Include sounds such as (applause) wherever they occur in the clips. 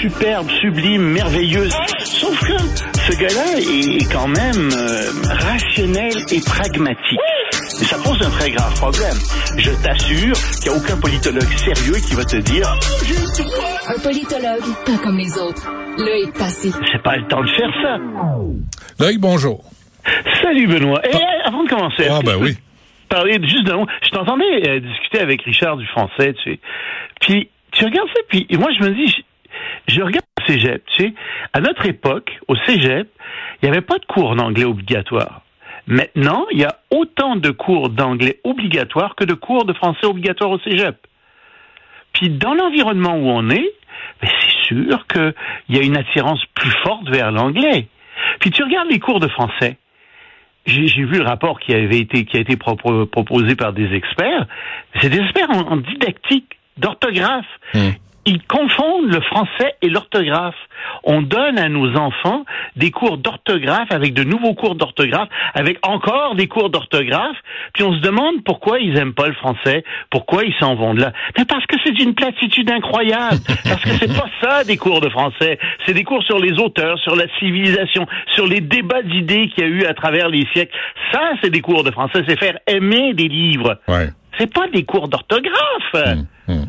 Superbe, sublime, merveilleuse. Sauf que ce gars-là est quand même euh, rationnel et pragmatique. Et ça pose un très grave problème. Je t'assure qu'il n'y a aucun politologue sérieux qui va te dire Un politologue, pas comme les autres. Le est passé. c'est pas le temps de faire ça. Loïc, bonjour. Salut Benoît. Et euh, avant de commencer, Ah, ben oui. parler juste d'un mot? Je t'entendais euh, discuter avec Richard du français, tu sais. Puis tu regardes ça, puis moi je me dis, je, regarde le cégep, tu sais. À notre époque, au cégep, il n'y avait pas de cours d'anglais obligatoire. Maintenant, il y a autant de cours d'anglais obligatoires que de cours de français obligatoires au cégep. Puis dans l'environnement où on est, ben, c'est sûr qu'il y a une attirance plus forte vers l'anglais. Puis tu regardes les cours de français. J'ai vu le rapport qui avait été qui a été propo- proposé par des experts. C'est des experts en, en didactique, d'orthographe. Hmm. Ils confondent le français et l'orthographe. On donne à nos enfants des cours d'orthographe avec de nouveaux cours d'orthographe, avec encore des cours d'orthographe, puis on se demande pourquoi ils aiment pas le français, pourquoi ils s'en vont de là. Mais parce que c'est une platitude incroyable, parce que c'est pas (laughs) ça des cours de français, c'est des cours sur les auteurs, sur la civilisation, sur les débats d'idées qu'il y a eu à travers les siècles. Ça, c'est des cours de français, c'est faire aimer des livres. Ouais. C'est pas des cours d'orthographe. hum.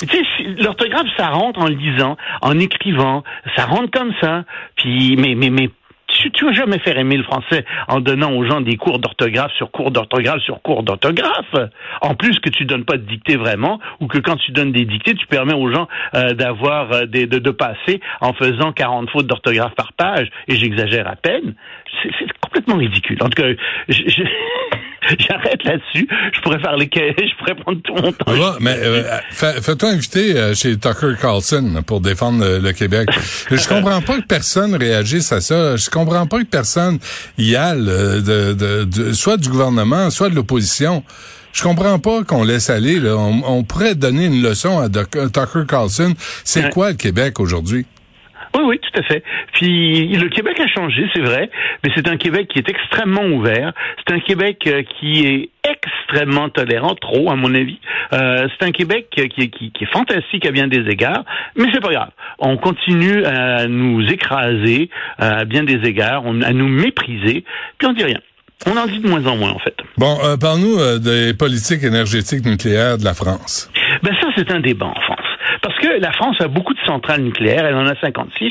Tu sais, l'orthographe, ça rentre en lisant, en écrivant, ça rentre comme ça. Puis, mais, mais, mais, tu, tu vas jamais faire aimer le français en donnant aux gens des cours d'orthographe sur cours d'orthographe sur cours d'orthographe. En plus que tu donnes pas de dictée vraiment, ou que quand tu donnes des dictées, tu permets aux gens euh, d'avoir euh, des, de, de passer en faisant 40 fautes d'orthographe par page. Et j'exagère à peine. C'est c'est complètement ridicule. En tout cas, je- je- (laughs) (laughs) j'arrête là-dessus. Je pourrais faire les, (laughs) je pourrais prendre tout mon temps. Mais euh, fais- fais-toi inviter euh, chez Tucker Carlson pour défendre le, le Québec. (laughs) Je comprends pas que personne réagisse à ça. Je comprends pas que personne y aille, euh, de, de, de- soit du gouvernement, soit de l'opposition. Je comprends pas qu'on laisse aller. Là. On, on pourrait donner une leçon à Tucker Carlson. C'est Ouais. quoi le Québec aujourd'hui? Oui, oui, tout à fait. Puis le Québec a changé, c'est vrai, mais c'est un Québec qui est extrêmement ouvert. C'est un Québec euh, qui est extrêmement tolérant, trop à mon avis. Euh, c'est un Québec qui est, qui, qui est fantastique à bien des égards, mais c'est pas grave. On continue à nous écraser euh, à bien des égards, on- à nous mépriser, puis on dit rien. On en dit de moins en moins en fait. Bon, euh, parle-nous euh, des politiques énergétiques nucléaires de la France. Ben ça, c'est un débat en France. Que la France a beaucoup de centrales nucléaires, elle en a 56,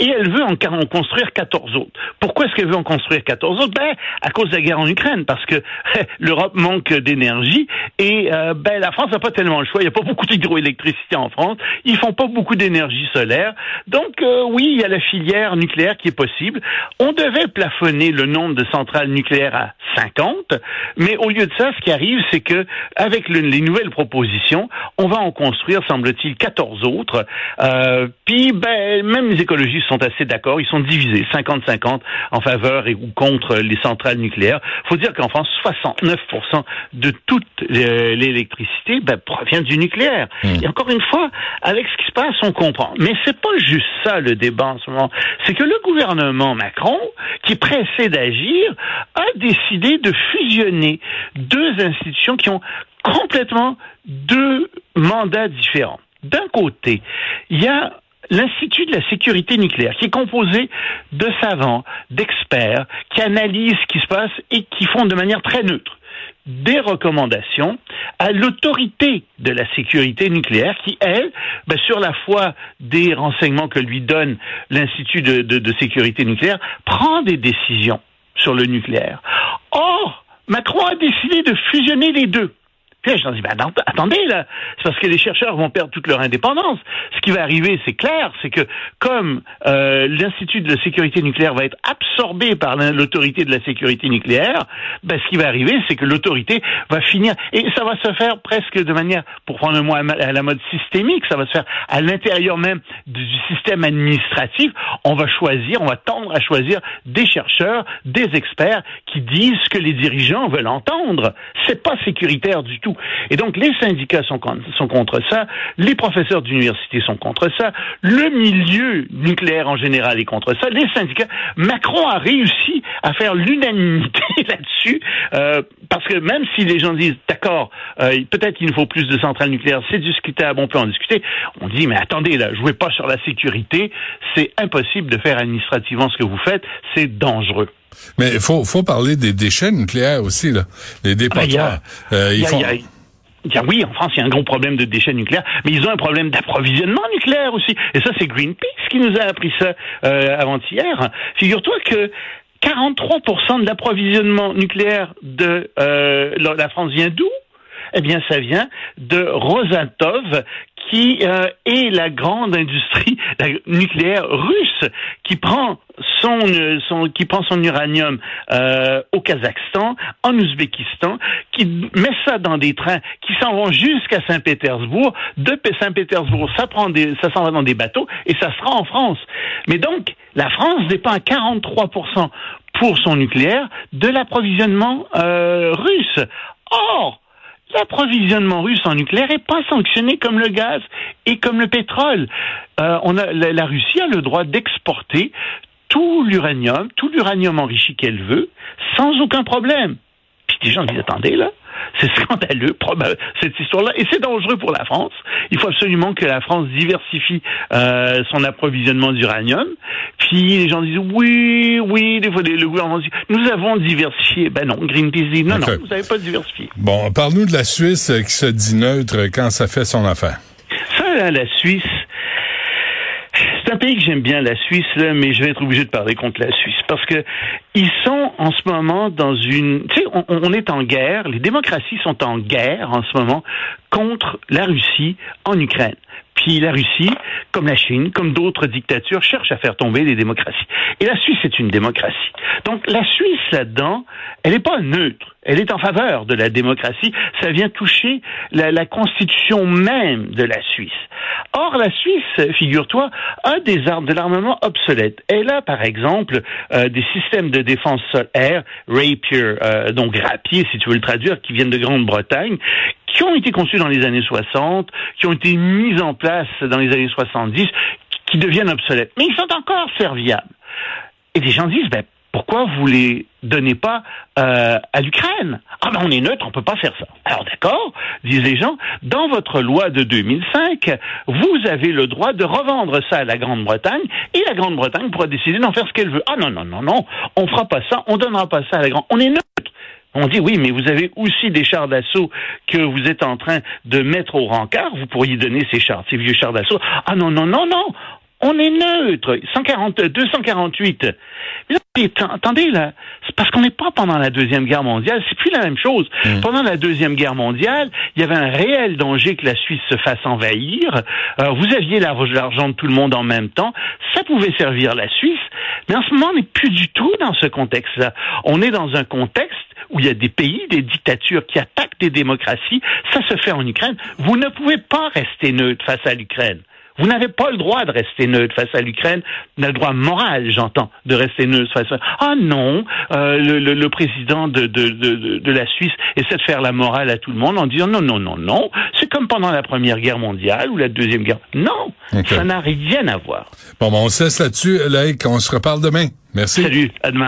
et elle veut en, construire 14 autres. Pourquoi est-ce qu'elle veut en construire 14 autres? Ben, à cause de la guerre en Ukraine, parce que (laughs) l'Europe manque d'énergie, et euh, ben, la France n'a pas tellement le choix, il n'y a pas beaucoup d'hydroélectricité en France, ils font pas beaucoup d'énergie solaire, donc euh, oui, il y a la filière nucléaire qui est possible. On devait plafonner le nombre de centrales nucléaires à 50, mais au lieu de ça, ce qui arrive, c'est que avec le- les nouvelles propositions, on va en construire, semble-t-il, 14 autres. Euh, puis, ben, même les écologistes sont assez d'accord. Ils sont divisés, 50-50, en faveur et ou contre les centrales nucléaires. faut dire qu'en France, 69% de toute euh, l'électricité ben, provient du nucléaire. Et encore une fois, avec ce qui se passe, on comprend. Mais c'est pas juste ça le débat en ce moment. C'est que le gouvernement Macron, qui est pressé d'agir, a décidé de fusionner deux institutions qui ont complètement deux mandats différents. D'un côté, il y a l'Institut de la sécurité nucléaire, qui est composé de savants, d'experts, qui analysent ce qui se passe et qui font de manière très neutre des recommandations à l'autorité de la sécurité nucléaire qui, elle, ben, sur la foi des renseignements que lui donne l'Institut de, de sécurité nucléaire, prend des décisions sur le nucléaire. Or, Macron a décidé de fusionner les deux. Puis je dis, ben, attendez, là, c'est parce que les chercheurs vont perdre toute leur indépendance. Ce qui va arriver, c'est clair, c'est que comme euh, l'Institut de la sécurité nucléaire va être absorbé par l'autorité de la sécurité nucléaire, ben, ce qui va arriver, c'est que l'autorité va finir, et ça va se faire presque de manière, pour prendre le mot à la mode systémique, ça va se faire à l'intérieur même du système administratif. On va choisir, on va tendre à choisir des chercheurs, des experts qui disent ce que les dirigeants veulent entendre. C'est pas sécuritaire du tout. Et donc, les syndicats sont, sont contre ça, les professeurs d'université sont contre ça, le milieu nucléaire en général est contre ça, les syndicats. Macron a réussi à faire l'unanimité (laughs) là-dessus, euh, parce que même si les gens disent, d'accord, euh, peut-être qu'il nous faut plus de centrales nucléaires, c'est discutable, on peut en discuter, on dit, mais attendez, là, jouez pas sur la sécurité, c'est impossible de faire administrativement ce que vous faites, c'est dangereux. Mais il faut, faut parler des déchets nucléaires aussi, là. Les dépotoirs. oui, en France, il y a un gros problème de déchets nucléaires, mais ils ont un problème d'approvisionnement nucléaire aussi. Et ça, c'est Greenpeace qui nous a appris ça euh, avant-hier. Figure-toi que 43% de l'approvisionnement nucléaire de euh, la France vient d'où? Eh bien, ça vient de Rosatov, qui euh, est la grande industrie nucléaire russe, qui prend son, son qui prend son uranium euh, au Kazakhstan, en Ouzbékistan, qui met ça dans des trains qui s'en vont jusqu'à Saint-Pétersbourg. De Saint-Pétersbourg, ça prend ça s'en va dans des bateaux et ça sera en France. Mais donc, la France dépend à 43% pour son nucléaire de l'approvisionnement euh, russe. Or, l'approvisionnement russe en nucléaire n'est pas sanctionné comme le gaz et comme le pétrole. Euh, la, Russie a le droit d'exporter tout l'uranium, tout l'uranium enrichi qu'elle veut, sans aucun problème. Puis des gens disent, attendez, là, c'est scandaleux, cette histoire-là, et c'est dangereux pour la France. Il faut absolument que la France diversifie euh, son approvisionnement d'uranium. Puis les gens disent oui, oui, des fois le gouvernement dit nous avons diversifié. Ben non, Greenpeace dit non, non, vous n'avez pas diversifié. Bon, parle-nous de la Suisse qui se dit neutre quand ça fait son affaire. Ça, la Suisse, un pays que j'aime bien, la Suisse, là, mais je vais être obligé de parler contre la Suisse parce que ils sont en ce moment dans une. Tu sais, on, on, est en guerre. Les démocraties sont en guerre en ce moment contre la Russie en Ukraine. Puis la Russie, comme la Chine, comme d'autres dictatures, cherche à faire tomber les démocraties. Et la Suisse est une démocratie. Donc la Suisse là-dedans, elle n'est pas neutre. Elle est en faveur de la démocratie. Ça vient toucher la, la constitution même de la Suisse. Or, la Suisse, figure-toi, a des armes, de l'armement obsolète. Elle a, par exemple, euh, des systèmes de défense sol-air, Rapier, euh, donc rapier, si tu veux le traduire, qui viennent de Grande-Bretagne, qui ont été conçus dans les années 60, qui ont été mis en place dans les années 70, qui deviennent obsolètes. Mais ils sont encore serviables. Et des gens disent, ben, pourquoi vous les donnez pas euh, à l'Ukraine? Ah ben on est neutre, on peut pas faire ça. Alors d'accord, disent les gens, dans votre loi de 2005, vous avez le droit de revendre ça à la Grande-Bretagne et la Grande-Bretagne pourra décider d'en faire ce qu'elle veut. Ah non non non non, on fera pas ça, on donnera pas ça à la Grande. On est neutre. On dit oui, mais vous avez aussi des chars d'assaut que vous êtes en train de mettre au rencard. Vous pourriez donner ces chars, ces vieux chars d'assaut. Ah non, non, non, non. On est neutre. 140, 248. Mais attendez, là, c'est parce qu'on n'est pas pendant la Deuxième Guerre mondiale. C'est plus la même chose. Mmh. Pendant la Deuxième Guerre mondiale, il y avait un réel danger que la Suisse se fasse envahir. Euh, vous aviez l'argent de tout le monde en même temps. Ça pouvait servir la Suisse. Mais en ce moment, on n'est plus du tout dans ce contexte-là. On est dans un contexte où il y a des pays, des dictatures qui attaquent des démocraties. Ça se fait en Ukraine. Vous ne pouvez pas rester neutre face à l'Ukraine. Vous n'avez pas le droit de rester neutre face à l'Ukraine. Vous avez le droit moral, j'entends, de rester neutre face à... Ah non, euh, le, le, le, président de, de, de, de, la Suisse essaie de faire la morale à tout le monde en disant non, non, non, non. C'est comme pendant la Première Guerre mondiale ou la Deuxième Guerre. Non, ça n'a rien à voir. Bon, bon on cesse là-dessus, Laïc. On se reparle demain. Merci. Salut, à demain.